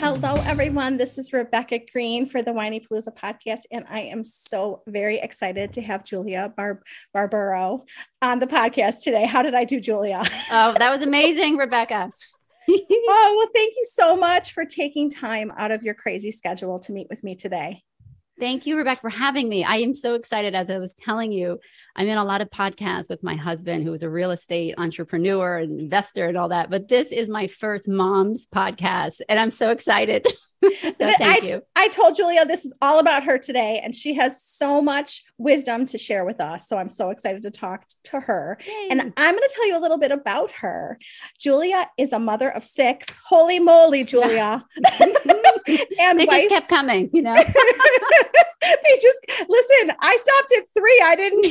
Hello, everyone. This is Rebecca Green for the Whinypaluza podcast, and I am so very excited to have Julia Bar- Barbaro on the podcast today. How did I do, Julia? Oh, that was amazing, Rebecca. oh, well, thank you so much for taking time out of your crazy schedule to meet with me today. Thank you, Rebecca, for having me. I am so excited. As I was telling you, I'm in a lot of podcasts with my husband, who is a real estate entrepreneur and investor and all that. But this is my first mom's podcast, and I'm so excited. so thank I, you. I told Julia this is all about her today, and she has so much wisdom to share with us. So I'm so excited to talk to her. Yay. And I'm going to tell you a little bit about her. Julia is a mother of six. Holy moly, Julia. and they wife. just kept coming, you know. they just listen. I stopped at three. I didn't.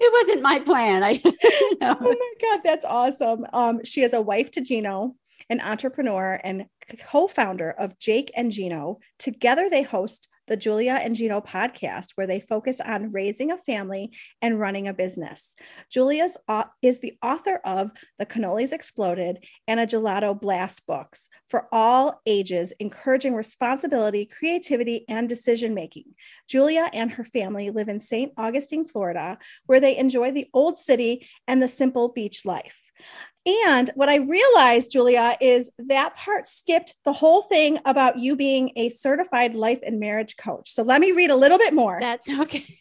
it wasn't my plan. I, you know. oh my god, that's awesome. Um, she is a wife to Gino, an entrepreneur and co-founder of Jake and Gino. Together, they host the Julia and Gino podcast, where they focus on raising a family and running a business. Julia's uh, is the author of The Cannolis Exploded and a Gelato Blast books for all ages, encouraging responsibility, creativity, and decision making. Julia and her family live in St. Augustine, Florida, where they enjoy the old city and the simple beach life. And what I realized, Julia, is that part skipped the whole thing about you being a certified life and marriage coach. So let me read a little bit more. That's okay.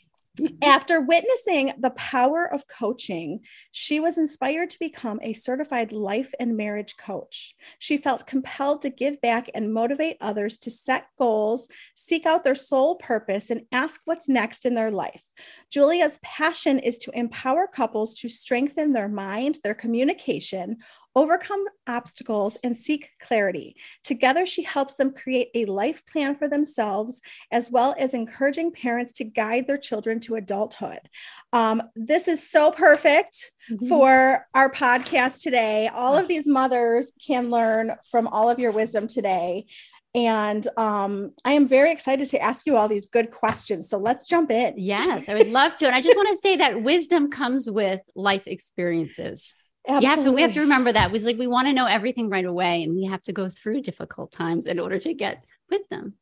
After witnessing the power of coaching, she was inspired to become a certified life and marriage coach. She felt compelled to give back and motivate others to set goals, seek out their soul purpose, and ask what's next in their life. Julia's passion is to empower couples to strengthen their mind, their communication, overcome obstacles, and seek clarity. Together, she helps them create a life plan for themselves, as well as encouraging parents to guide their children to adulthood. Um, this is so perfect Mhm. for our podcast today. All of these mothers can learn from all of your wisdom today. And um, I am very excited to ask you all these good questions. So let's jump in. Yes, I would love to. And I just want to say that wisdom comes with life experiences. You have to, we have to remember that. We like we want to know everything right away, and we have to go through difficult times in order to get wisdom.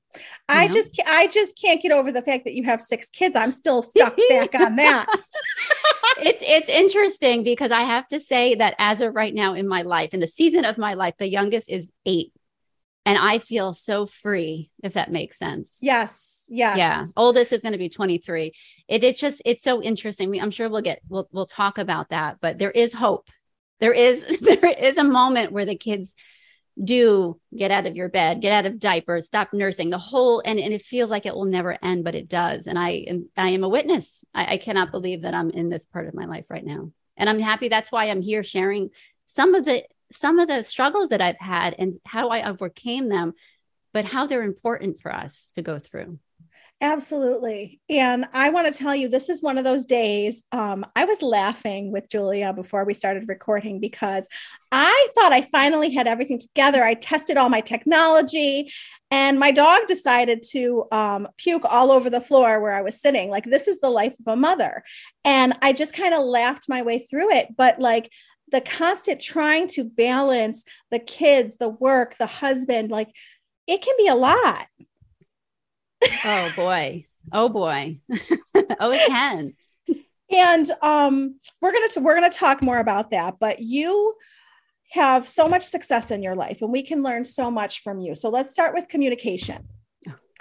I know? just I just can't get over the fact that you have six kids. I'm still stuck back on that. it's it's interesting because I have to say that as of right now in my life, in the season of my life, the youngest is eight, and I feel so free. If that makes sense. yes, yes. Yeah, oldest is going to be 23. It, it's just it's so interesting. We, I'm sure we'll get we'll we'll talk about that, but there is hope. There is there is a moment where the kids do get out of your bed, get out of diapers, stop nursing, the whole and, and it feels like it will never end, but it does. And I am I am a witness. I, I cannot believe that I'm in this part of my life right now. And I'm happy that's why I'm here sharing some of the some of the struggles that I've had and how I overcame them, but how they're important for us to go through. Absolutely. And I want to tell you, this is one of those days. Um, I was laughing with Julia before we started recording because I thought I finally had everything together. I tested all my technology, and my dog decided to um, puke all over the floor where I was sitting. Like, this is the life of a mother. And I just kind of laughed my way through it. But, like, the constant trying to balance the kids, the work, the husband, like it can be a lot. Oh boy. Oh boy. oh, it can. And um, we're gonna we're gonna talk more about that. But you have so much success in your life, and we can learn so much from you. So let's start with communication.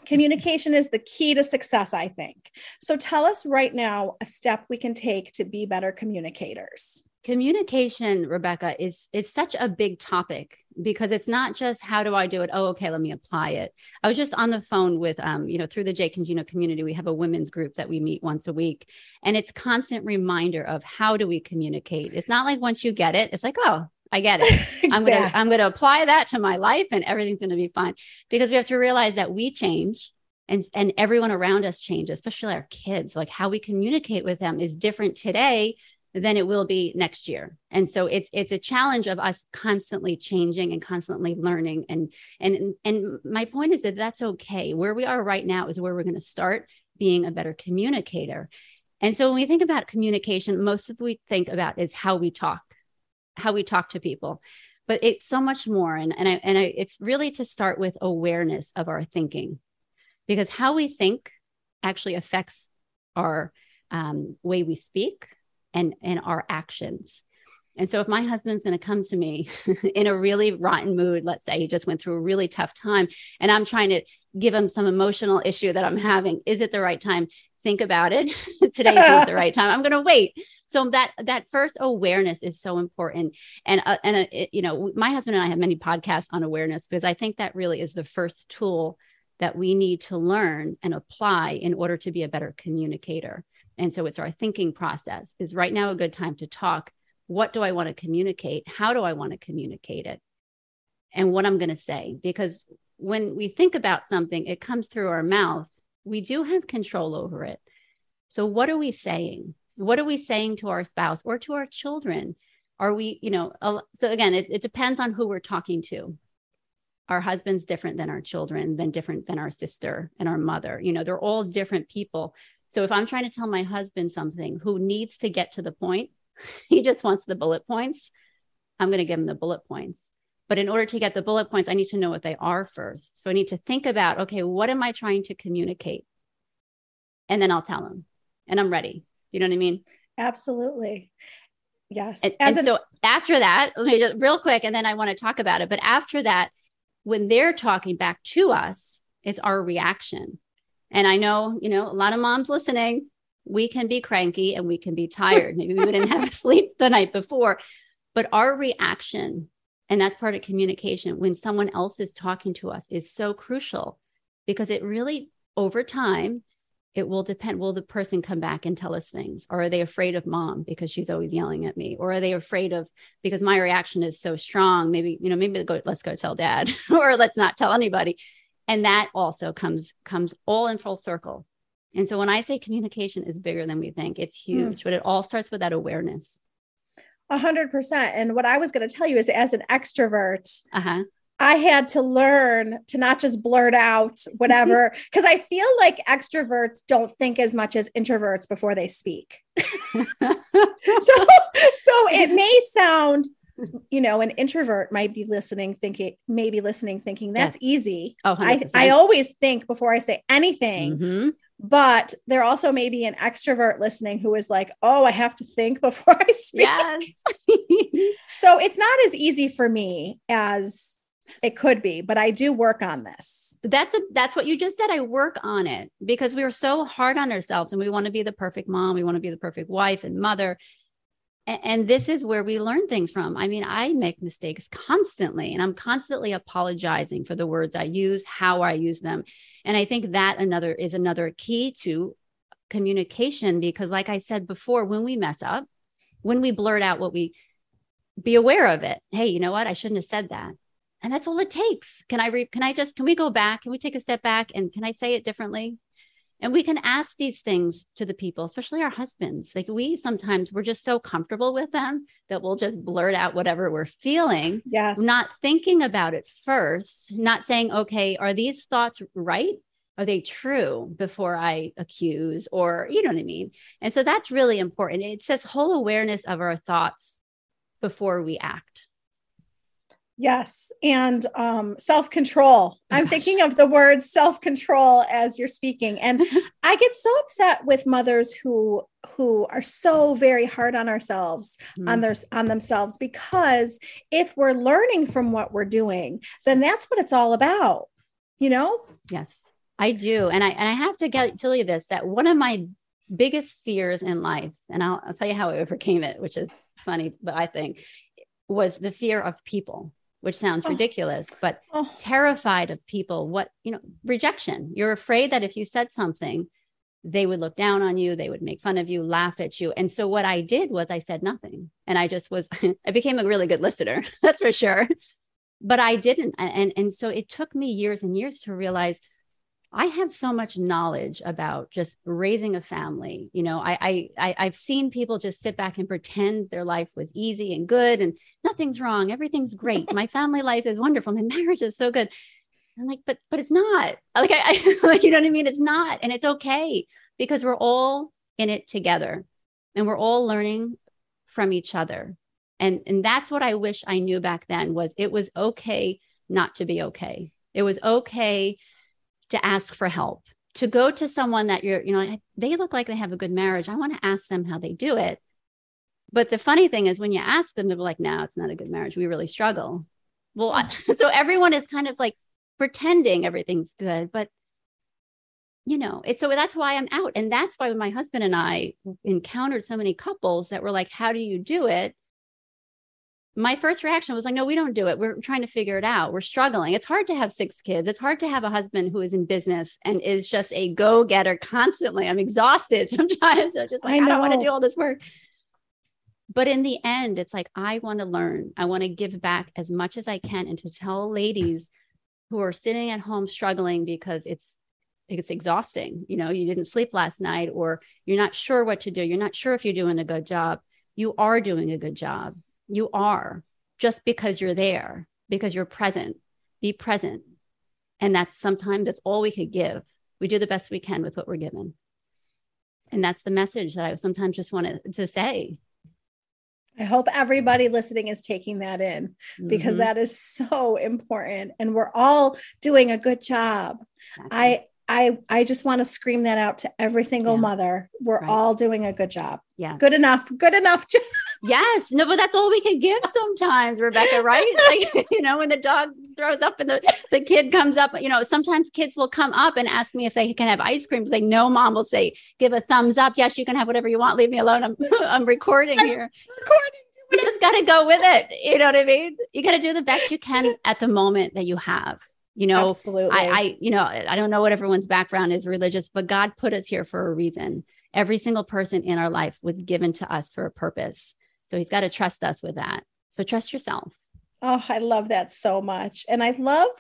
Communication is the key to success, I think. So tell us right now a step we can take to be better communicators communication rebecca is is such a big topic because it's not just how do i do it oh okay let me apply it i was just on the phone with um you know through the jake and gino community we have a women's group that we meet once a week and it's constant reminder of how do we communicate it's not like once you get it it's like oh I get it. exactly. I'm going to I'm to apply that to my life and everything's going to be fine because we have to realize that we change and and everyone around us changes, especially our kids. Like how we communicate with them is different today than it will be next year. And so it's it's a challenge of us constantly changing and constantly learning. And and and my point is that that's okay. Where we are right now is where we're going to start being a better communicator. And so when we think about communication most of what we think about is how we talk how we talk to people. But it's so much more. And and I, and I, it's really to start with awareness of our thinking. Because how we think actually affects our um, way we speak and and our actions. And so if my husband's going to come to me in a really rotten mood let's say he just went through a really tough time and i'm trying to give him some emotional issue that i'm having is it the right time? Think about it. Today is the right time. I'm going to wait. So that that first awareness is so important. And uh, and uh, it, you know my husband and i have many podcasts on awareness because i think that really is the first tool that we need to learn and apply in order to be a better communicator and so it's our thinking process. Is right now a good time to talk? What do i want to communicate? How do i want to communicate it? And what i'm going to say? Because when we think about something it comes through our mouth. We do have control over it. So what are we saying? What are we saying to our spouse or to our children? Are we you know so again it, it depends on who we're talking to. Our husband's different than our children than different than our sister and our mother. You know they're all different people so if I'm trying to tell my husband something who needs to get to the point, he just wants the bullet points, I'm going to give him the bullet points. But in order to get the bullet points, I need to know what they are first. So I need to think about, okay, what am I trying to communicate? And then I'll tell him and I'm ready. Do you know what I mean? Absolutely. Yes. And, and so after that, let me just real quick, and then I want to talk about it. But after that, when they're talking back to us, it's our reaction. And I know, you know, a lot of moms listening, we can be cranky and we can be tired. Maybe we didn't have sleep the night before, but our reaction, and that's part of communication when someone else is talking to us, is so crucial because it really, over time, it will depend. Will the person come back and tell us things? Or are they afraid of mom because she's always yelling at me? Or are they afraid of because my reaction is so strong? Maybe, you know, maybe go, let's go tell dad or let's not tell anybody and that also comes comes all in full circle and so when i say communication is bigger than we think it's hmm. huge mm. but it all starts with that awareness a hundred percent and what i was going to tell you is as an extrovert uh-huh. I had to learn to not just blurt out whatever, because I feel like extroverts don't think as much as introverts before they speak. so, so it may sound you know, an introvert might be listening, thinking, maybe listening, thinking that's yes. easy. Oh, I, I always think before I say anything. Mm-hmm. But there also may be an extrovert listening who is like, oh, I have to think before I speak. Yes. so it's not as easy for me as it could be, but I do work on this. That's a that's what you just said. I work on it because we are so hard on ourselves and we want to be the perfect mom, we want to be the perfect wife and mother and this is where we learn things from. I mean, I make mistakes constantly, and I'm constantly apologizing for the words I use, how I use them. And I think that another is another key to communication because, like I said before, when we mess up, when we blurt out what we be aware of it. Hey, you know what? I shouldn't have said that. And that's all it takes. Can I re- can I just can we go back? Can we take a step back and can I say it differently? And we can ask these things to the people, especially our husbands. Like we sometimes we're just so comfortable with them that we'll just blurt out whatever we're feeling. Yes. Not thinking about it first, not saying, okay, are these thoughts right? Are they true before I accuse? Or you know what I mean? And so that's really important. It's this whole awareness of our thoughts before we act. Yes. And um, self control. Oh, I'm gosh. thinking of the word self control as you're speaking. And I get so upset with mothers who who are so very hard on ourselves on Mhm. their on themselves because if we're learning from what we're doing then that's what it's all about you know Yes, I do. And I and I have to get, tell you this that one of my biggest fears in life, and I'll, I'll tell you how I overcame it, which is funny, but I think was the fear of people, which sounds Oh. ridiculous, but oh terrified of people, what, you know, rejection. You're afraid that if you said something, they would look down on you, they would make fun of you, laugh at you. And so what I did was I said nothing. And I just was I became a really good listener, that's for sure. But I didn't and and, and so it took me years and years to realize I have so much knowledge about just raising a family. You know, I, I, I I've seen people just sit back and pretend their life was easy and good and nothing's wrong. Everything's great. My family life is wonderful. My marriage is so good. I'm like, but but it's not. Like I, I like you know what I mean? It's not. And it's okay because we're all in it together and we're all learning from each other. And and that's what I wish I knew back then was it was okay not to be okay. It was okay to ask for help, to go to someone that you're, you know, they look like they have a good marriage. I want to ask them how they do it. But the funny thing is, when you ask them, they're like, no, it's not a good marriage. We really struggle. Well, I, so everyone is kind of like pretending everything's good, but you know, it's so that's why I'm out. And that's why when my husband and I encountered so many couples that were like, how do you do it? My first reaction was like, no, we don't do it. We're trying to figure it out. We're struggling. It's hard to have six kids. It's hard to have a husband who is in business and is just a go getter constantly. I'm exhausted sometimes. I'm just like, I I, don't want to do all this work. But in the end, it's like, I want to learn. I want to give back as much as I can and to tell ladies who are sitting at home struggling because it's it's exhausting. You know, you didn't sleep last night or you're not sure what to do. You're not sure if you're doing a good job. You are doing a good job you are just because you're there, because you're present. Be present. And that's sometimes that's all we could give. We do the best we can with what we're given. And that's the message that I sometimes just wanted to say. i hope everybody listening is taking that in because Mhm. that is so important and we're all doing a good job Exactly. i i i just want to scream that out to every single Yeah. mother we're Right. all doing a good job yeah. good enough good enough Yes. No, but that's all we can give sometimes, Rebecca, right? Like, you know, when the dog throws up and the, the kid comes up, you know, sometimes kids will come up and ask me if they can have ice cream. Say, no, mom will say, give a thumbs up. Yes, you can have whatever you want. Leave me alone. I'm, I'm recording here. recording You just got to go with it. You know what I mean? You got to do the best you can at the moment that you have. You know, absolutely I, I, you know, I don't know what everyone's background is religious, but God put us here for a reason. Every single person in our life was given to us for a purpose. So he's got to trust us with that. So trust yourself. Oh, I love that so much. And I love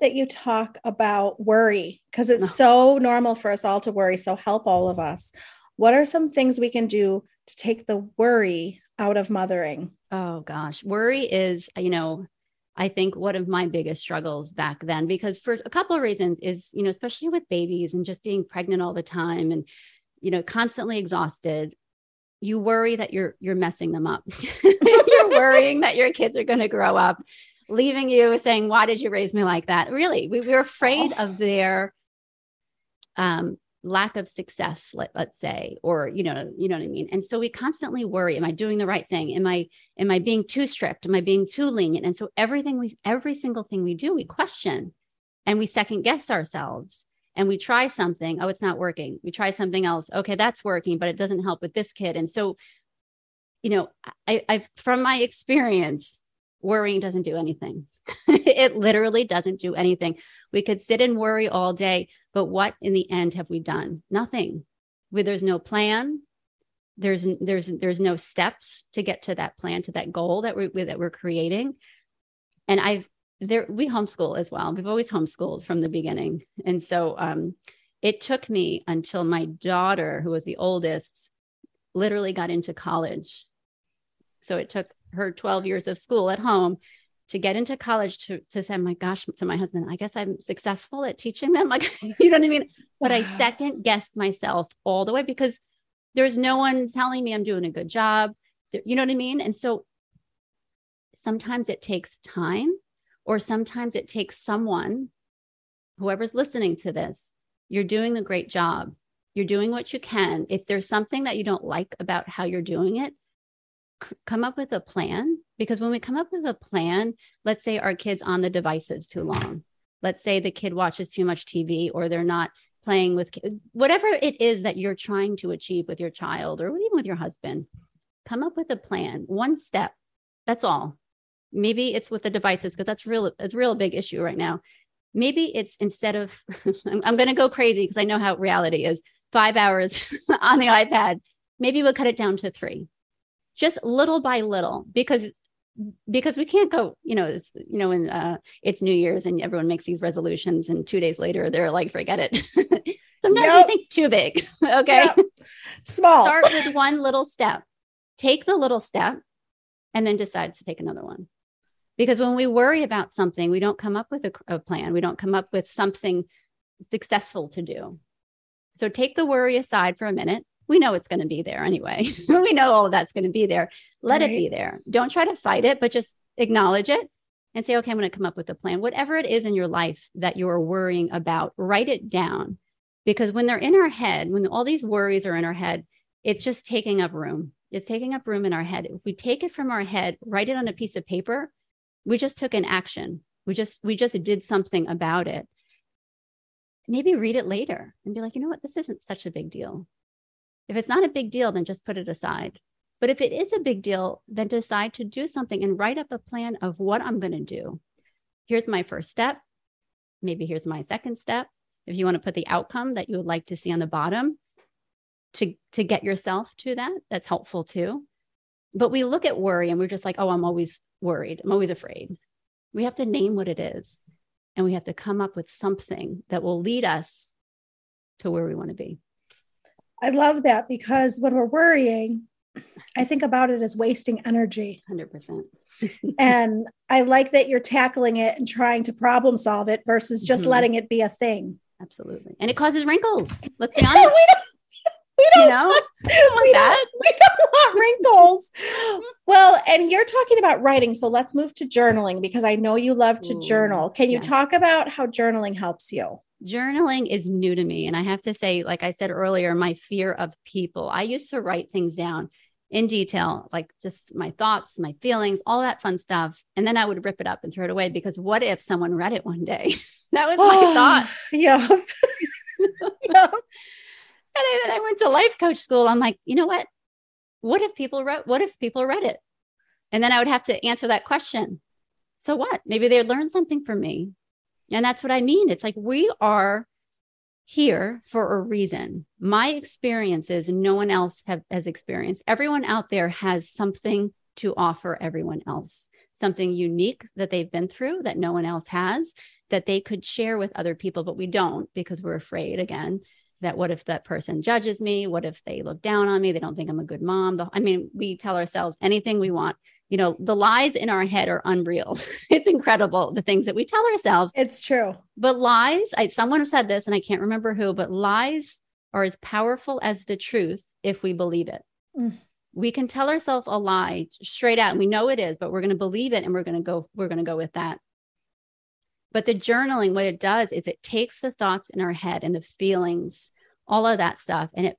that you talk about worry because it's so normal for us all to worry. So help all of us. What are some things we can do to take the worry out of mothering? Oh gosh, worry is, you know, I think one of my biggest struggles back then because for a couple of reasons is, you know, especially with babies and just being pregnant all the time and you know, constantly exhausted, you worry that you're you're messing them up. you're worrying that your kids are going to grow up leaving you saying, "Why did you raise me like that?" Really, we we were afraid Oh. of their um lack of success let, let's say or you know you know what i mean and so we constantly worry am i doing the right thing am i am i being too strict am i being too lenient and so everything we every single thing we do we question and we second guess ourselves and we try something oh it's not working. We try something else okay that's working but it doesn't help with this kid. And so you know i i've from my experience worrying doesn't do anything. It literally doesn't do anything. We could sit and worry all day but what in the end have we done? Nothing. Where there's no plan. There's there's there's no steps to get to that plan to that goal that we're that we're creating. And i've there we homeschool as well we've always homeschooled from the beginning and so um it took me until my daughter who was the oldest literally got into college so it took her 12 years of school at home to get into college to, to say, my gosh, to my husband, I guess I'm successful at teaching them. Like, you know what I mean? But I second guessed myself all the way because there's no one telling me I'm doing a good job. You know what I mean? And so sometimes it takes time or sometimes it takes someone, whoever's listening to this, you're doing a great job. You're doing what you can. If there's something that you don't like about how you're doing it, c- come up with a plan. Because when we come up with a plan, let's say our kid's on the devices too long. Let's say the kid watches too much TV or they're not playing with whatever it is that you're trying to achieve with your child or even with your husband. Come up with a plan, one step. That's all. Maybe it's with the devices because that's real. It's real big issue right now. Maybe it's instead of I'm, I'm going to go crazy because I know how reality is. Five hours on the iPad. Maybe we'll cut it down to three, just little by little, because because we can't go you know it's you know when uh, it's new year's and everyone makes these resolutions and two days later they're like forget it sometimes yep. we think too big okay yep. small start with one little step take the little step and then decide to take another one because when we worry about something we don't come up with a, a plan we don't come up with something successful to do so take the worry aside for a minute we know it's going to be there anyway. we know all of that's going to be there. Let right. it be there. Don't try to fight it, but just acknowledge it and say, okay, I'm going to come up with a plan. Whatever it is in your life that you're worrying about, write it down. Because when they're in our head, when all these worries are in our head, it's just taking up room. It's taking up room in our head. If we take it from our head, write it on a piece of paper, we just took an action. We just we just did something about it. Maybe read it later and be like, you know what, this isn't such a big deal. If it's not a big deal, then just put it aside. But if it is a big deal, then decide to do something and write up a plan of what I'm going to do. Here's my first step. Maybe here's my second step. If you want to put the outcome that you would like to see on the bottom to, to get yourself to that, that's helpful too. But we look at worry and we're just like, oh, I'm always worried. I'm always afraid. We have to name what it is and we have to come up with something that will lead us to where we want to be. I love that because when we're worrying, I think about it as wasting energy. 100%. and I like that you're tackling it and trying to problem solve it versus just mm-hmm. letting it be a thing. Absolutely. And it causes wrinkles. Let's be honest. We don't, you know, want, don't we, don't, we don't want wrinkles. well, and you're talking about writing. So let's move to journaling because I know you love to Ooh, journal. Can you yes. talk about how journaling helps you? journaling is new to me. And I have to say, like I said earlier, my fear of people. I used to write things down in detail, like just my thoughts, my feelings, all that fun stuff. And then I would rip it up and throw it away because what if someone read it one day? that was my thought. Yeah. yeah. And then I went to life coach school. I'm like, you know what? What if people wrote? what if people read it? And then I would have to answer that question. So what? Maybe they'd learn something from me. And that's what I mean. It's like we are here for a reason. My experiences, no one else have, has experienced. Everyone out there has something to offer everyone else, something unique that they've been through that no one else has that they could share with other people, but we don't because we're afraid again that what if that person judges me? What if they look down on me? They don't think I'm a good mom. I mean, we tell ourselves anything we want you know, the lies in our head are unreal. it's incredible the things that we tell ourselves. It's true. But lies, I, someone said this and I can't remember who, but lies are as powerful as the truth if we believe it. Mm. We can tell ourselves a lie straight out and we know it is, but we're going to believe it and we're going to go we're going to go with that. But the journaling what it does is it takes the thoughts in our head and the feelings, all of that stuff and it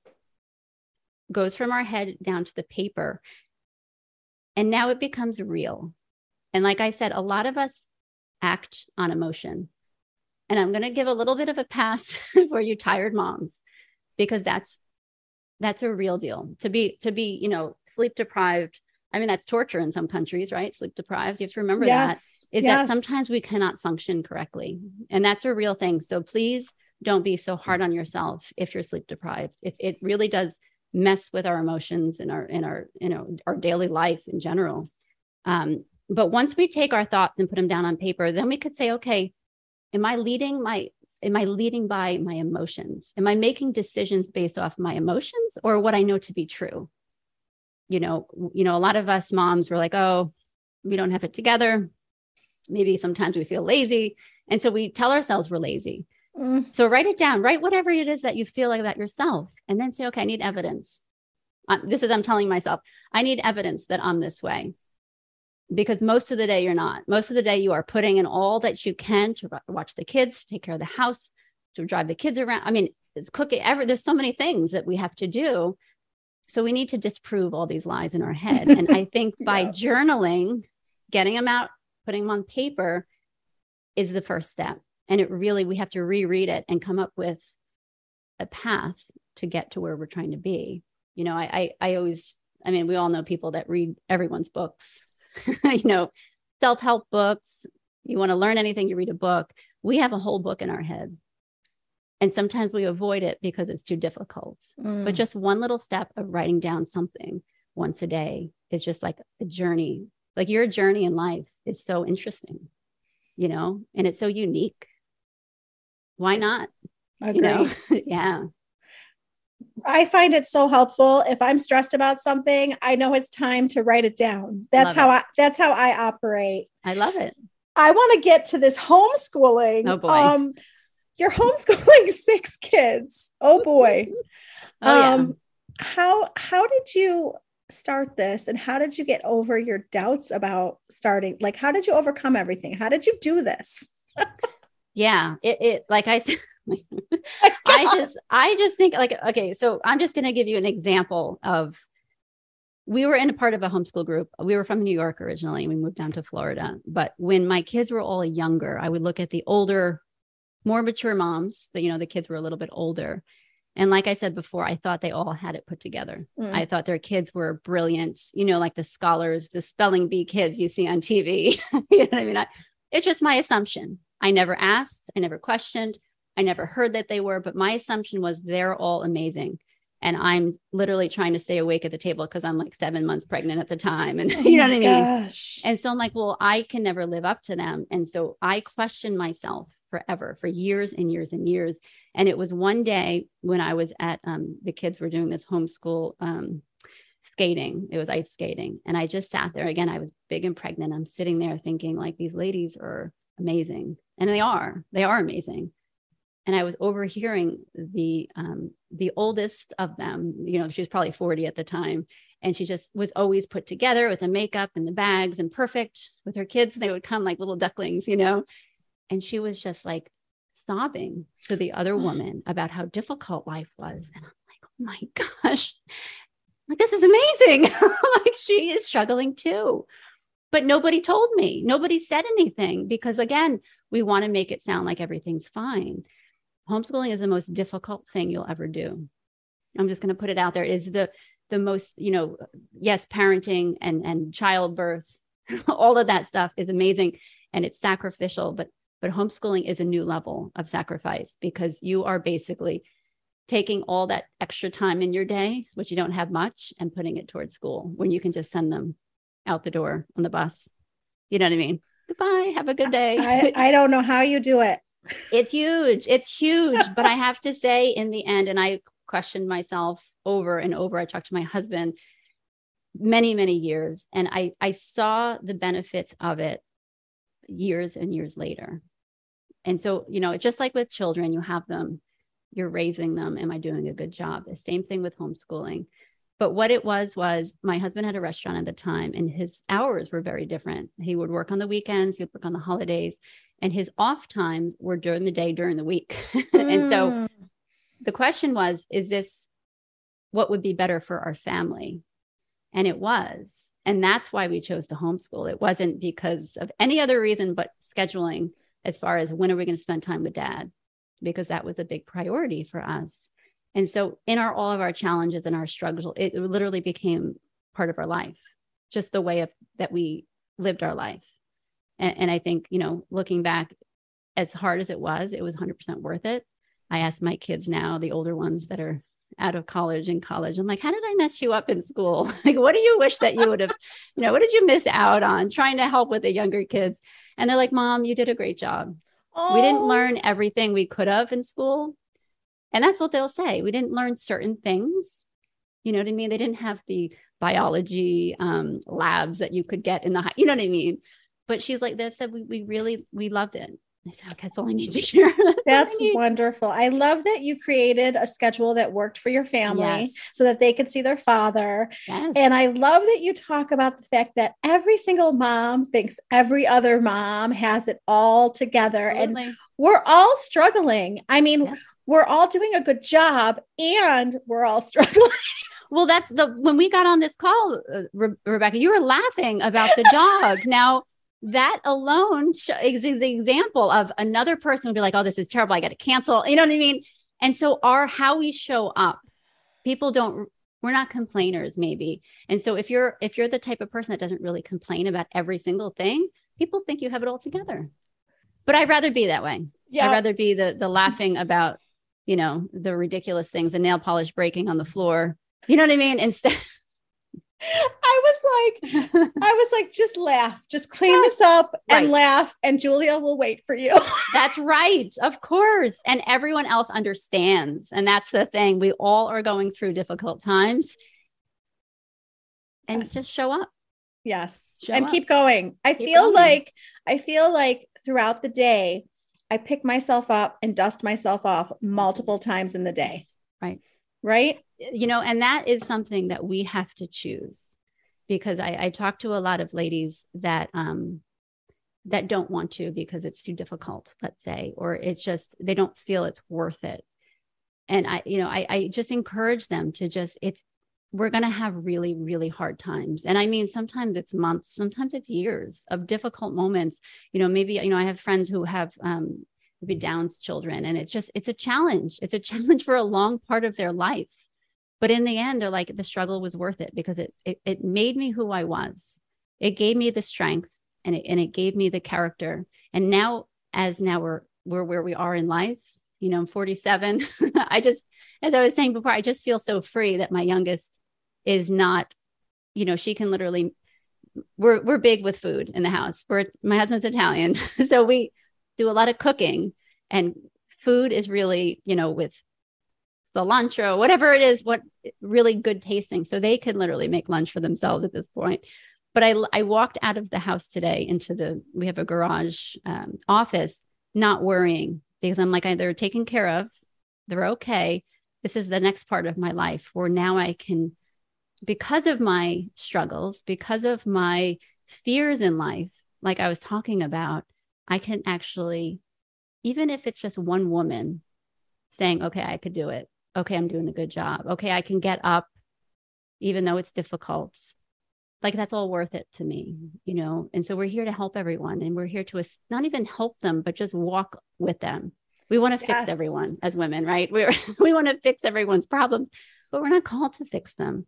goes from our head down to the paper and now it becomes real. And like I said, a lot of us act on emotion. And I'm going to give a little bit of a pass for you tired moms because that's that's a real deal. To be to be, you know, sleep deprived. I mean, that's torture in some countries, right? Sleep deprived. You have to remember yes. that is yes. that sometimes we cannot function correctly. And that's a real thing. So please don't be so hard on yourself if you're sleep deprived. It, it really does mess with our emotions and our in our you know our daily life in general. Um, but once we take our thoughts and put them down on paper then we could say okay am i leading my am i leading by my emotions? Am i making decisions based off my emotions or what i know to be true? You know you know a lot of us moms were like oh we don't have it together. Maybe sometimes we feel lazy. And so we tell ourselves we're lazy Mm. So write it down, write whatever it is that you feel like about yourself, and then say, okay, I need evidence. Uh, this is, I'm telling myself, I need evidence that I'm this way. because most of the day you're not. Most of the day you are putting in all that you can to watch the kids, to take care of the house, to drive the kids around. I mean, it's cooking. Ever there's so many things that we have to do. So we need to disprove all these lies in our head. And I think by yeah. journaling, getting them out, putting them on paper, is the first step. And it really we have to reread it and come up with a path to get to where we're trying to be. You know, I I, I always I mean, we all know people that read everyone's books, you know, self help books. You want to learn anything, you read a book. We have a whole book in our head. And sometimes we avoid it because it's too difficult. Mm. But just one little step of writing down something once a day is just like a journey. Like your journey in life is so interesting, you know, and it's so unique. Why it's, not? Agree. You know? yeah. I find it so helpful. If I'm stressed about something, I know it's time to write it down. That's love how it. I that's how I operate. I love it. I want to get to this homeschooling. Oh boy. Um, you're homeschooling six kids. Oh boy. oh, yeah. Um, how how did you start this and how did you get over your doubts about starting? Like how did you overcome everything? How did you do this? Yeah, it, it like I said I just I just think like okay, so I'm just going to give you an example of we were in a part of a homeschool group. We were from New York originally. And we moved down to Florida. But when my kids were all younger, I would look at the older, more mature moms that, you know, the kids were a little bit older. And like I said before, I thought they all had it put together. Mm. I thought their kids were brilliant, you know, like the scholars, the spelling bee kids you see on TV. you know what I mean? I, it's just my assumption. I never asked, I never questioned. I never heard that they were, but my assumption was they're all amazing. And I'm literally trying to stay awake at the table because I'm like seven months pregnant at the time. And oh you know what I mean? Gosh. And so I'm like, well, I can never live up to them. And so I questioned myself forever, for years and years and years. And it was one day when I was at, um, the kids were doing this homeschool um, skating. It was ice skating. And I just sat there again. I was big and pregnant. I'm sitting there thinking, like, these ladies are amazing. And they are, they are amazing and I was overhearing the um, the oldest of them. You know, she was probably forty at the time, and she just was always put together with the makeup and the bags and perfect with her kids. They would come like little ducklings, you know, and she was just like sobbing to the other woman about how difficult life was, and I'm like, oh my gosh, like this is amazing. like she is struggling too. But nobody told me. Nobody said anything because, again, we want to make it sound like everything's fine homeschooling is the most difficult thing you'll ever do. I'm just going to put it out there. It is the the most, you know, yes, parenting and and childbirth, all of that stuff is amazing and it's sacrificial, but but homeschooling is a new level of sacrifice because you are basically taking all that extra time in your day, which you don't have much, and putting it towards school when you can just send them out the door on the bus. You know what I mean? Goodbye. Have a good day. I, I don't know how you do it it's huge. It's huge. but I have to say, in the end, and I questioned myself over and over. I talked to my husband many, many years, and I I saw the benefits of it years and years later. And so, you know, just like with children, you have them, you're raising them. Am I doing a good job? The same thing with homeschooling. But what it was was my husband had a restaurant at the time and his hours were very different. He would work on the weekends, he would work on the holidays and his off times were during the day during the week. And so mm. the question was is this what would be better for our family? And it was. And that's why we chose to homeschool. It wasn't because of any other reason but scheduling as far as when are we going to spend time with dad because that was a big priority for us and so in our all of our challenges and our struggles it literally became part of our life just the way of that we lived our life and, and I think, you know, looking back, as hard as it was, it was 100% worth it. I ask my kids now, the older ones that are out of college and college, I'm like, how did I mess you up in school? like, what do you wish that you would have, you know, what did you miss out on trying to help with the younger kids? And they're like, mom, you did a great job. Oh. We didn't learn everything we could have in school. And that's what they'll say. We didn't learn certain things. You know what I mean? They didn't have the biology um, labs that you could get in the, you know what I mean? but she's like that said we, we really we loved it That's all I need to hear. That's, That's I wonderful. I love that you created a schedule that worked for your family yes. so that they could see their father. Yes. And I love that you talk about the fact that every single mom thinks every other mom has it all together. Absolutely. And we're all struggling. I mean, yes. we're all doing a good job and we're all struggling. well, that's the when we got on this call, uh, Re- Rebecca, you were laughing about the dog. now, that alone is the example of another person would be like, oh, this is terrible. I got to cancel. You know what I mean? And so, our how we show up, people don't we're not complainers maybe and so if you're if you're the type of person that doesn't really complain about every single thing people think you have it all together but i'd rather be that way yeah. i'd rather be the the laughing about you know the ridiculous things the nail polish breaking on the floor you know what i mean instead I was like, I was like, just laugh, just clean this up and right. laugh, and Julia will wait for you. that's right, of course. And everyone else understands. And that's the thing. We all are going through difficult times. And yes. just show up. Yes. Show and up. keep going. I keep feel going. like I feel like throughout the day, I pick myself up and dust myself off multiple times in the day. Right. Right you know, and that is something that we have to choose because I, I talk to a lot of ladies that um that don't want to because it's too difficult, let's say, or it's just they don't feel it's worth it. And I, you know, I, I just encourage them to just it's we're going to have really really hard times. And i mean sometimes it's months sometimes it's years of difficult moments. You know maybe you know i have friends who have um maybe downs children and it's just it's a challenge. It's a challenge for a long part of their life. But in the end they're like the struggle was worth it because it it, it made me who i was. It gave me the strength and it, and it gave me the character. And now as now we're we're where we are in life you know i'm 47 i just as i was saying before i just feel so free that my youngest is not you know she can literally we're we're big with food in the house we're my husband's italian so we do a lot of cooking and food is really you know with cilantro, whatever it is, what really good tasting. So they can literally make lunch for themselves at this point. But I, I walked out of the house today into the, we have a garage um, office, not worrying because I'm like, they're taken care of. They're okay. This is the next part of my life where now I can, because of my struggles, because of my fears in life, like I was talking about, I can actually, even if it's just one woman saying, okay, I could do it, okay, I'm doing a good job. Okay, I can get up even though it's difficult. Like that's all worth it to me, you know? And so we're here to help everyone and we're here to not even help them, but just walk with them. We want to yes. fix everyone as women, right? We're, we want to fix everyone's problems, but we're not called to fix them.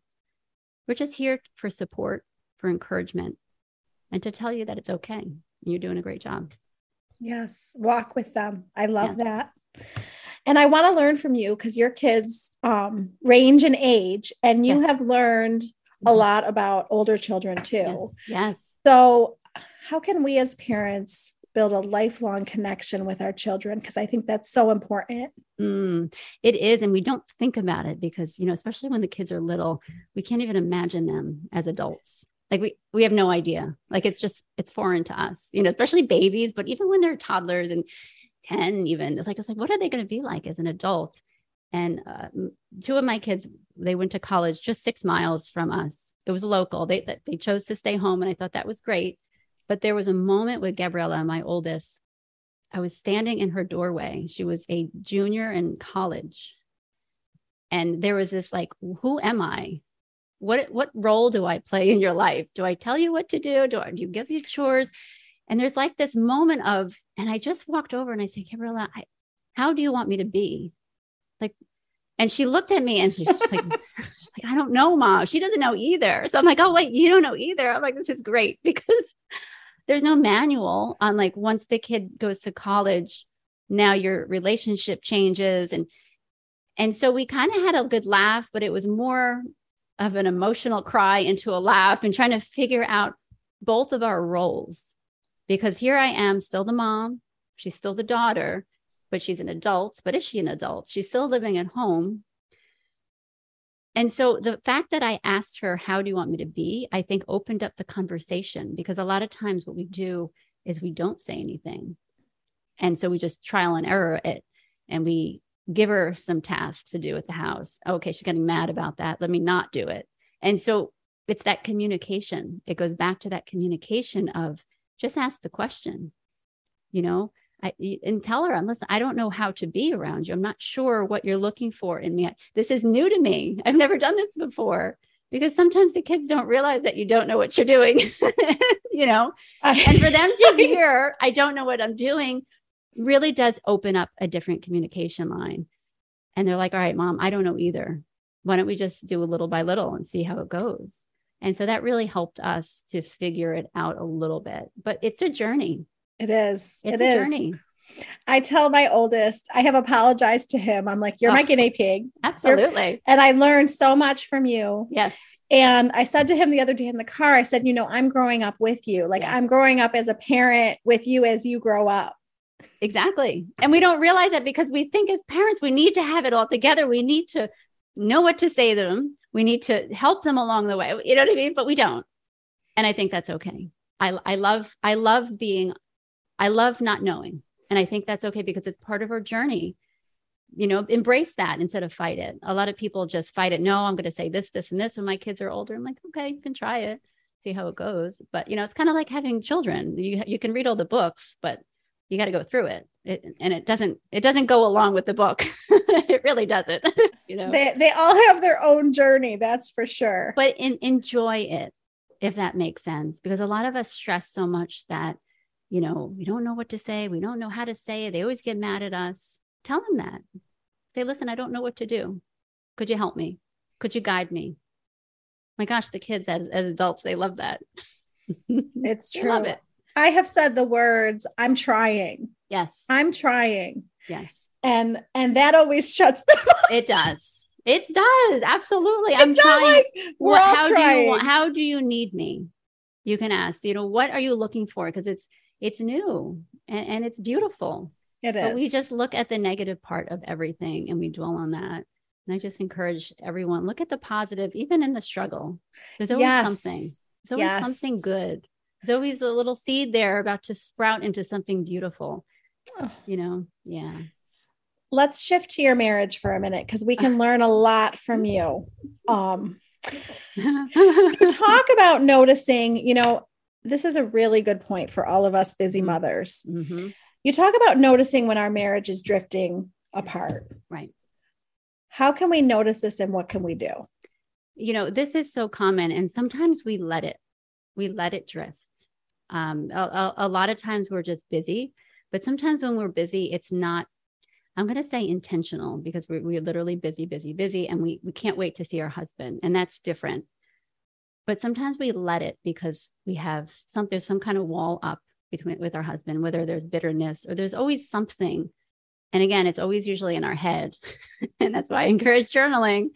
We're just here for support, for encouragement, and to tell you that it's okay. You're doing a great job. Yes. Walk with them. I love yes. that and I want to learn from you because your kids um, range in age, and you yes. have learned a mm-hmm. lot about older children too. Yes. yes. So, how can we as parents build a lifelong connection with our children? Because I think that's so important. Mm, it is, and we don't think about it because you know, especially when the kids are little, we can't even imagine them as adults. Like we we have no idea. Like it's just it's foreign to us, you know, especially babies. But even when they're toddlers and 10 even it's like it's like what are they going to be like as an adult and uh, two of my kids they went to college just six miles from us it was local they they chose to stay home and i thought that was great but there was a moment with gabriella my oldest i was standing in her doorway she was a junior in college and there was this like who am i what what role do i play in your life do i tell you what to do do, I, do you give you chores and there's like this moment of, and I just walked over and I said, Gabriella, I, how do you want me to be? Like, and she looked at me and she's like, she's like, I don't know, mom. She doesn't know either. So I'm like, oh, wait, you don't know either. I'm like, this is great because there's no manual on like once the kid goes to college, now your relationship changes. And and so we kind of had a good laugh, but it was more of an emotional cry into a laugh and trying to figure out both of our roles because here I am, still the mom, she's still the daughter, but she's an adult. But is she an adult? She's still living at home. And so the fact that I asked her, How do you want me to be? I think opened up the conversation because a lot of times what we do is we don't say anything. And so we just trial and error it and we give her some tasks to do at the house. Okay, she's getting mad about that. Let me not do it. And so it's that communication. It goes back to that communication of just ask the question, you know, I, and tell her, I'm listen, I don't know how to be around you. I'm not sure what you're looking for in me. This is new to me. I've never done this before because sometimes the kids don't realize that you don't know what you're doing, you know, and for them to hear, I don't know what I'm doing really does open up a different communication line. And they're like, all right, mom, I don't know either. Why don't we just do a little by little and see how it goes? And so that really helped us to figure it out a little bit. But it's a journey. It is. It's it a is. journey. I tell my oldest, I have apologized to him. I'm like, you're oh, my guinea pig. Absolutely. You're, and I learned so much from you. Yes. And I said to him the other day in the car, I said, you know, I'm growing up with you. Like I'm growing up as a parent with you as you grow up. Exactly. And we don't realize that because we think as parents, we need to have it all together. We need to know what to say to them. We need to help them along the way. You know what I mean? But we don't. And I think that's okay. I, I love, I love being, I love not knowing. And I think that's okay because it's part of our journey. You know, embrace that instead of fight it. A lot of people just fight it. No, I'm going to say this, this, and this when my kids are older. I'm like, okay, you can try it, see how it goes. But, you know, it's kind of like having children. You, you can read all the books, but you got to go through it. it. and it doesn't it doesn't go along with the book it really doesn't you know they, they all have their own journey that's for sure but in, enjoy it if that makes sense because a lot of us stress so much that you know we don't know what to say we don't know how to say it they always get mad at us tell them that say listen i don't know what to do could you help me could you guide me my gosh the kids as, as adults they love that it's true love it I have said the words, I'm trying. Yes. I'm trying. Yes. And and that always shuts them up. It does. It does. Absolutely. It's I'm trying. Like we're what, all how trying. Do you, how do you need me? You can ask, you know, what are you looking for? Because it's it's new and, and it's beautiful. It is. But we just look at the negative part of everything and we dwell on that. And I just encourage everyone, look at the positive, even in the struggle. There's always yes. something. There's always yes. something good there's always a little seed there about to sprout into something beautiful oh. you know yeah let's shift to your marriage for a minute because we can learn a lot from you um talk about noticing you know this is a really good point for all of us busy mm-hmm. mothers mm-hmm. you talk about noticing when our marriage is drifting apart right how can we notice this and what can we do you know this is so common and sometimes we let it we let it drift um, a, a, lot of times we're just busy, but sometimes when we're busy, it's not, I'm going to say intentional because we're, we're literally busy, busy, busy, and we, we can't wait to see our husband. And that's different. But sometimes we let it because we have some, there's some kind of wall up between with our husband, whether there's bitterness or there's always something. And again, it's always usually in our head. and that's why I encourage journaling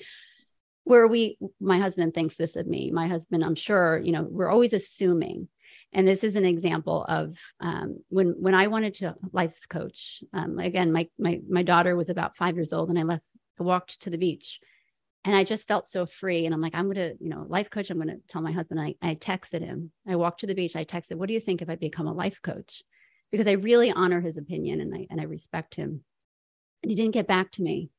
where we my husband thinks this of me my husband i'm sure you know we're always assuming and this is an example of um, when when I wanted to life coach. Um, again, my my my daughter was about five years old, and I left. I walked to the beach, and I just felt so free. And I'm like, I'm gonna, you know, life coach. I'm gonna tell my husband. I I texted him. I walked to the beach. I texted, "What do you think if I become a life coach?" Because I really honor his opinion and I and I respect him. And he didn't get back to me.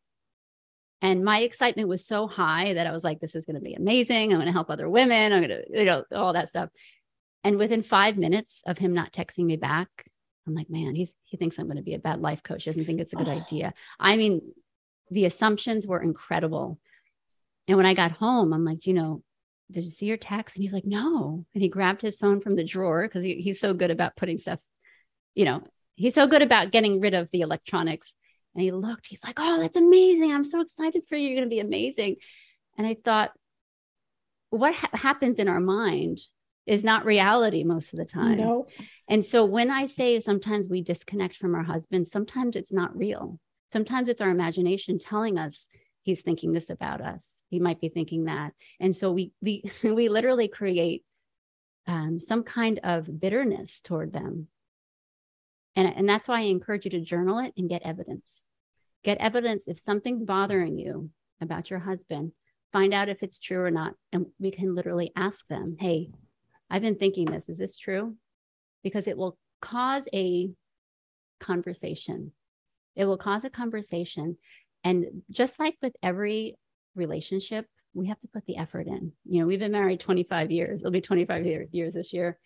And my excitement was so high that I was like, this is going to be amazing. I'm going to help other women. I'm going to, you know, all that stuff. And within five minutes of him not texting me back, I'm like, man, he's he thinks I'm going to be a bad life coach. He doesn't think it's a good oh. idea. I mean, the assumptions were incredible. And when I got home, I'm like, "Do you know, did you see your text? And he's like, no. And he grabbed his phone from the drawer because he, he's so good about putting stuff, you know, he's so good about getting rid of the electronics. And he looked, he's like, oh, that's amazing. I'm so excited for you. You're going to be amazing. And I thought, what ha- happens in our mind is not reality most of the time. No. And so when I say sometimes we disconnect from our husband, sometimes it's not real. Sometimes it's our imagination telling us he's thinking this about us. He might be thinking that. And so we we we literally create um, some kind of bitterness toward them. And, and that's why I encourage you to journal it and get evidence. Get evidence if something's bothering you about your husband, find out if it's true or not. And we can literally ask them, hey, I've been thinking this. Is this true? Because it will cause a conversation. It will cause a conversation. And just like with every relationship, we have to put the effort in. You know, we've been married 25 years. It'll be 25 years this year.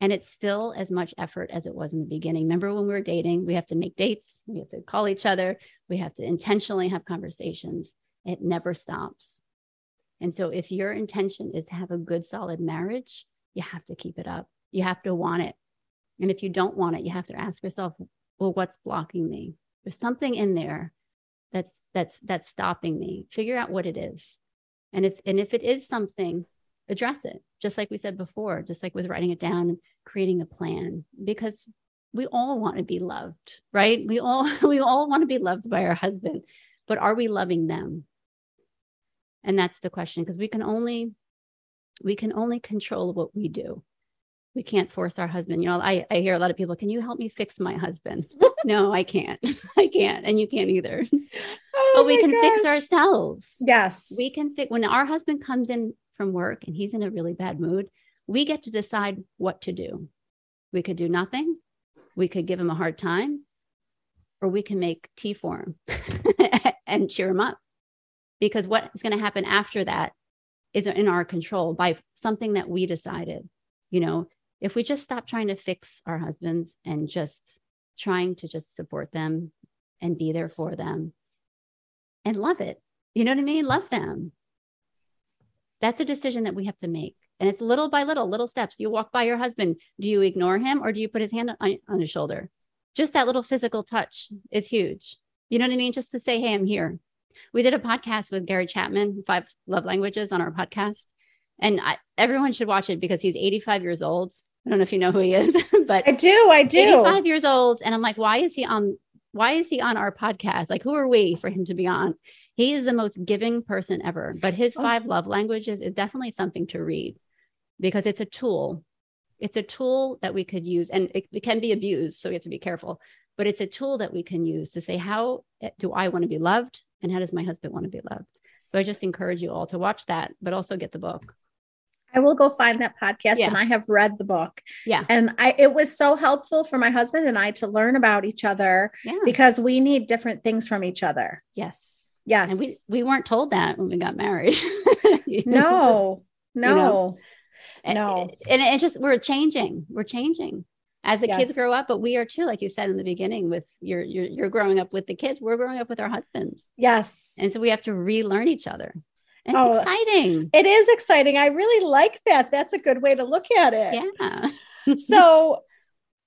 And it's still as much effort as it was in the beginning. Remember when we were dating, we have to make dates, we have to call each other, we have to intentionally have conversations. It never stops. And so if your intention is to have a good, solid marriage, you have to keep it up. You have to want it. And if you don't want it, you have to ask yourself, well, what's blocking me? There's something in there that's that's that's stopping me. Figure out what it is. And if and if it is something, address it. Just like we said before, just like with writing it down and creating a plan. Because we all want to be loved, right? We all we all want to be loved by our husband. But are we loving them? And that's the question because we can only we can only control what we do we can't force our husband. You know, I, I hear a lot of people, can you help me fix my husband? no, I can't. I can't. And you can't either. Oh but we can gosh. fix ourselves. Yes. We can fix when our husband comes in from work and he's in a really bad mood, we get to decide what to do. We could do nothing. We could give him a hard time, or we can make tea for him and cheer him up. Because what is going to happen after that is in our control by something that we decided. You know, if we just stop trying to fix our husbands and just trying to just support them and be there for them and love it, you know what I mean? Love them. That's a decision that we have to make. And it's little by little, little steps. You walk by your husband. Do you ignore him or do you put his hand on, on his shoulder? Just that little physical touch is huge. You know what I mean? Just to say, hey, I'm here. We did a podcast with Gary Chapman, Five Love Languages, on our podcast. And I, everyone should watch it because he's 85 years old I don't know if you know who he is, but I do. I do. 85 years old. And I'm like, why is he on? Why is he on our podcast? Like, who are we for him to be on? He is the most giving person ever. But his oh. five love languages is definitely something to read because it's a tool. It's a tool that we could use and it, it can be abused. So we have to be careful. But it's a tool that we can use to say, how eh, do I want to be loved? And how does my husband want to be loved? So I just encourage you all to watch that, but also get the book. I will go find that podcast yeah. and I have read the book. Yeah. And I it was so helpful for my husband and I to learn about each other yeah. because we need different things from each other. Yes. Yes. And we we weren't told that when we got married. no. No. You know? No. And, and it's just we're changing. We're changing as the yes. kids grow up but we are too like you said in the beginning with your you're, you're growing up with the kids we're growing up with our husbands yes and so we have to relearn each other it's oh, exciting. It is exciting. I really like that. That's a good way to look at it. Yeah. so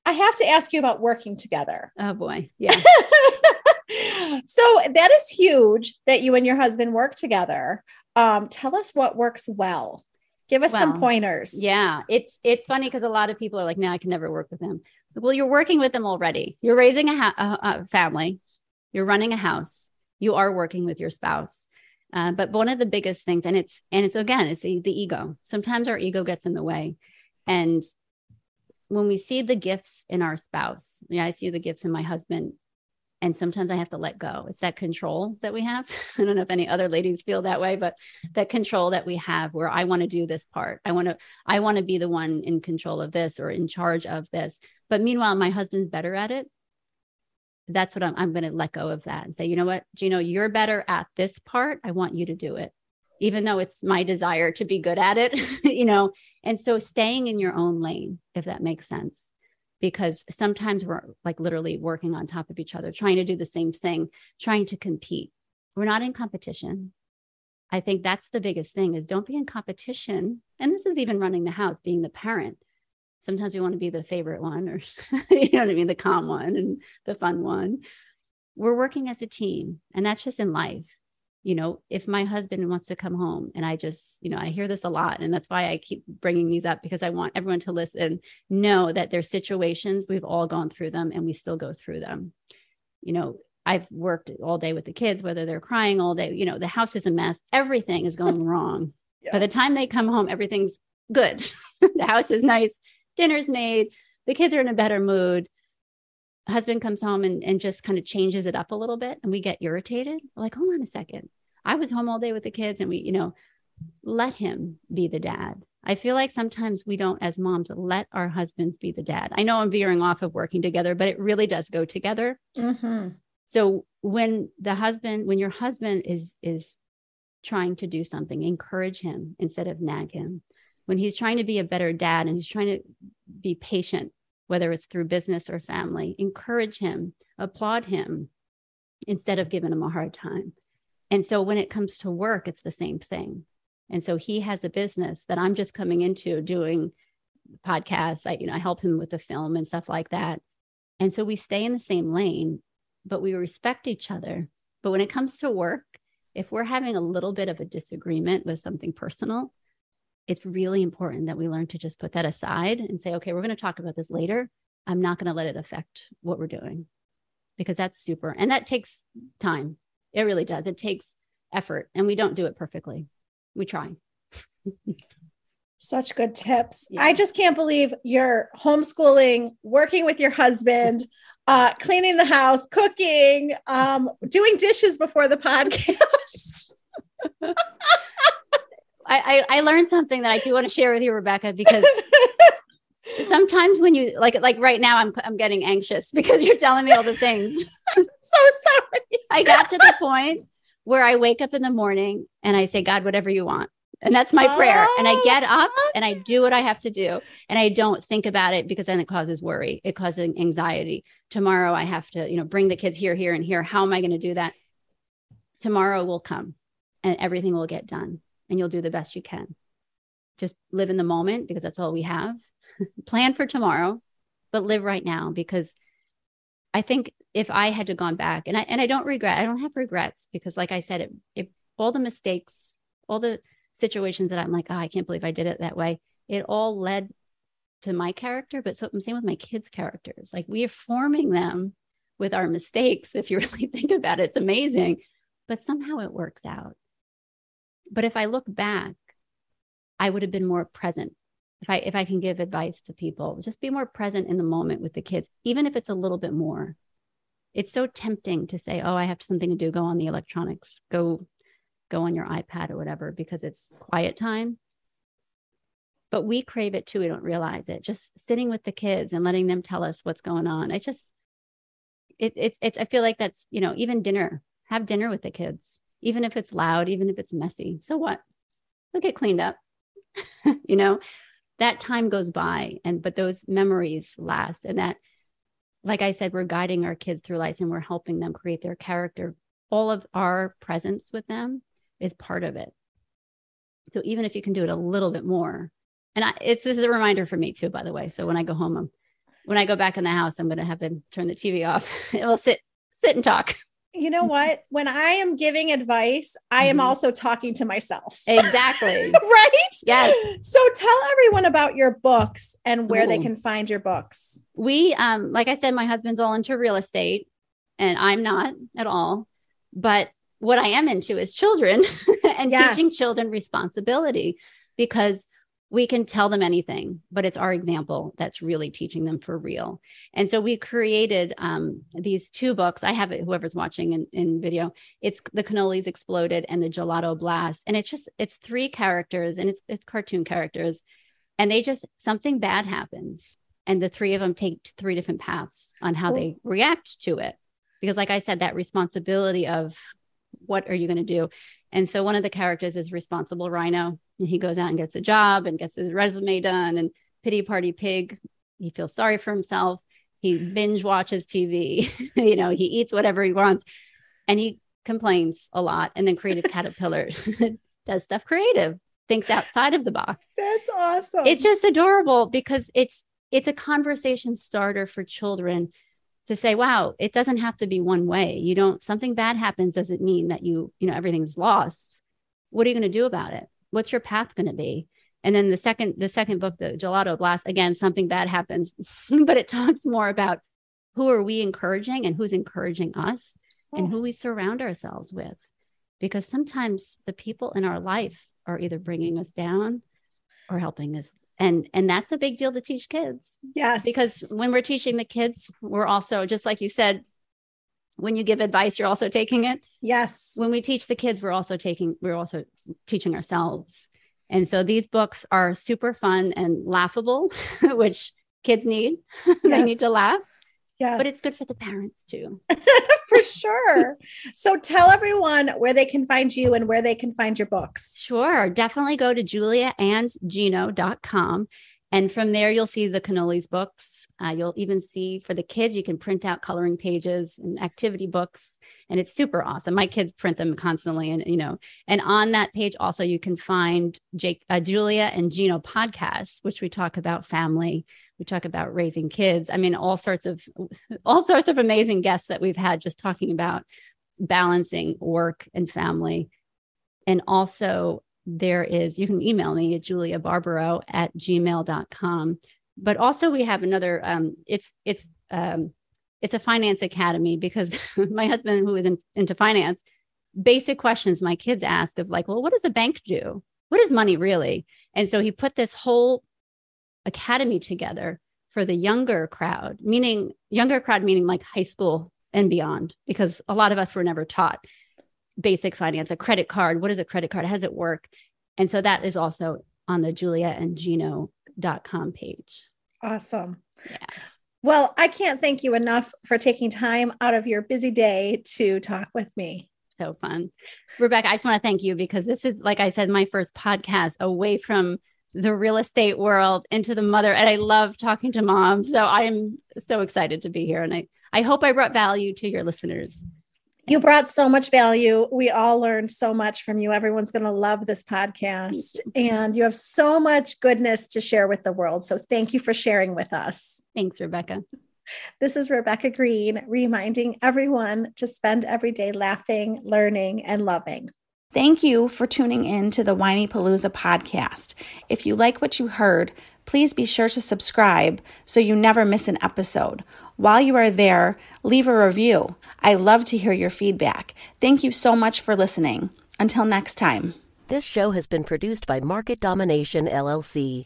I have to ask you about working together. Oh boy. Yeah. so that is huge that you and your husband work together. Um, tell us what works well. Give us well, some pointers. Yeah. It's it's funny because a lot of people are like, no, I can never work with him. Well, you're working with them already. You're raising a, ha- a, a family. You're running a house. You are working with your spouse uh, but one of the biggest things, and it's and it's again, it's the, the ego. Sometimes our ego gets in the way, and when we see the gifts in our spouse, yeah, I see the gifts in my husband, and sometimes I have to let go. It's that control that we have. I don't know if any other ladies feel that way, but that control that we have, where I want to do this part, I want to, I want to be the one in control of this or in charge of this. But meanwhile, my husband's better at it that's what I'm, I'm going to let go of that and say, you know what, Gino, you're better at this part. I want you to do it, even though it's my desire to be good at it, you know? And so staying in your own lane, if that makes sense, because sometimes we're like literally working on top of each other, trying to do the same thing, trying to compete. We're not in competition. I think that's the biggest thing is don't be in competition. And this is even running the house, being the parent sometimes we want to be the favorite one or you know what i mean the calm one and the fun one. We're working as a team and that's just in life. You know if my husband wants to come home and i just you know i hear this a lot and that's why i keep bringing these up because i want everyone to listen know that there's situations we've all gone through them and we still go through them. You know i've worked all day with the kids whether they're crying all day you know the house is a mess everything is going wrong. Yeah. by the time they come home everything's good. The house is nice dinner's made, the kids are in a better mood. Husband comes home and, and just kind of changes it up a little bit, and we get irritated. We're like, hold on a second. I was home all day with the kids, and we, you know, let him be the dad. I feel like sometimes we don't, as moms, let our husbands be the dad. I know I'm veering off of working together, but it really does go together. Mm-hmm. So when the husband, when your husband is is trying to do something, encourage him instead of nag him. When he's trying to be a better dad and he's trying to be patient, whether it's through business or family, encourage him, applaud him instead of giving him a hard time. And so when it comes to work, it's the same thing. And so he has a business that I'm just coming into doing podcasts. I, you know, I help him with the film and stuff like that. And so we stay in the same lane, but we respect each other. But when it comes to work, if we're having a little bit of a disagreement with something personal, it's really important that we learn to just put that aside and say, okay, we're going to talk about this later. I'm not going to let it affect what we're doing because that's super. And that takes time. It really does. It takes effort and we don't do it perfectly. We try. Such good tips. Yeah. I just can't believe you're homeschooling, working with your husband, uh, cleaning the house, cooking, um, doing dishes before the podcast. I, I, I learned something that I do want to share with you, Rebecca, because sometimes when you like like right now I'm I'm getting anxious because you're telling me all the things. so sorry. I got to the point where I wake up in the morning and I say, God, whatever you want. And that's my prayer. And I get oh, up and I do what I have to do. And I don't think about it because then it causes worry. It causes anxiety. Tomorrow I have to, you know, bring the kids here, here, and here. How am I going to do that? Tomorrow will come and everything will get done and you'll do the best you can. Just live in the moment because that's all we have. Plan for tomorrow, but live right now because I think if I had to gone back and I and I don't regret, I don't have regrets because like I said, it, it all the mistakes, all the situations that I'm like, oh, I can't believe I did it that way. It all led to my character, but so same with my kids' characters. Like we are forming them with our mistakes. If you really think about it, it's amazing. But somehow it works out. But if I look back, I would have been more present. If I if I can give advice to people, just be more present in the moment with the kids, even if it's a little bit more. It's so tempting to say, "Oh, I have something to do. Go on the electronics. Go go on your iPad or whatever because it's quiet time. But we crave it too. We don't realize it. Just sitting with the kids and letting them tell us what's going on. It's just, it, it's, it's, I feel like that's, you know, even dinner, have dinner with the kids, even if it's loud, even if it's messy. So what? They'll get cleaned up. you know, that time goes by and, but those memories last. And that, like I said, we're guiding our kids through life and we're helping them create their character. All of our presence with them is part of it. So even if you can do it a little bit more, and I, it's this is a reminder for me too, by the way. So when I go home, I'm, when I go back in the house, I'm going to have to turn the TV off. It'll sit, sit and talk. You know what? When I am giving advice, I am mm-hmm. also talking to myself. Exactly. right? Yes. So tell everyone about your books and where Ooh. they can find your books. We, um, like I said, my husband's all into real estate and I'm not at all. But what I am into is children and yes. teaching children responsibility because we can tell them anything, but it's our example that's really teaching them for real. And so we created um, these two books. I have it, whoever's watching in, in video, it's The Cannolis Exploded and The Gelato Blast. And it's just, it's three characters and it's, it's cartoon characters. And they just, something bad happens. And the three of them take three different paths on how they react to it. Because, like I said, that responsibility of what are you going to do? And so one of the characters is responsible rhino. And he goes out and gets a job and gets his resume done. And pity party pig, he feels sorry for himself. He binge watches TV. you know, he eats whatever he wants. And he complains a lot. And then creative caterpillar does stuff creative, thinks outside of the box. That's awesome. It's just adorable because it's it's a conversation starter for children to say wow it doesn't have to be one way you don't something bad happens doesn't mean that you you know everything's lost what are you going to do about it what's your path going to be? And then the second the second book the gelato blast again something bad happens but it talks more about who are we encouraging and who's encouraging us oh. and who we surround ourselves with. Because sometimes the people in our life are either bringing us down or helping us. And and that's a big deal to teach kids. Yes. Because when we're teaching the kids we're also just like you said when you give advice you're also taking it yes when we teach the kids we're also taking we're also teaching ourselves And so these books are super fun and laughable, which kids need. they need to laugh. Yes. But it's good for the parents too. for sure. So tell everyone where they can find you and where they can find your books. Sure. Definitely go to juliaandgino.com. And from there, you'll see the cannolis books. Uh, you'll even see for the kids, you can print out coloring pages and activity books. And it's super awesome. My kids print them constantly. And, you know, and on that page also, you can find Jake, uh, Julia and Gino podcasts, which we talk about family we talk about raising kids i mean all sorts of all sorts of amazing guests that we've had just talking about balancing work and family and also there is you can email me at julia barbaro at gmail.com but also we have another um it's it's um it's a finance academy because my husband who is in, into finance basic questions my kids ask of like well what does a bank do? What is money really? And so he put this whole academy together for the younger crowd, meaning younger crowd, meaning like high school and beyond, because a lot of us were never taught basic finance, a credit card. What is a credit card? How does it work? And so that is also on the juliaandgino.com page. Awesome. Yeah. Well, I can't thank you enough for taking time out of your busy day to talk with me. So fun. Rebecca, I just want to thank you because this is, like I said, my first podcast away from the real estate world into the mother and i love talking to moms so i'm so excited to be here and i i hope i brought value to your listeners you brought so much value. We all learned so much from you. Everyone's going to love this podcast. And you have so much goodness to share with the world. So thank you for sharing with us. Thanks rebecca. This is Rebecca Green reminding everyone to spend every day laughing, learning, and loving. Thank you for tuning in to the Whinypaluza podcast. If you like what you heard, please be sure to subscribe so you never miss an episode. While you are there, leave a review. I love to hear your feedback. Thank you so much for listening. Until next time. This show has been produced by Market Domination LLC.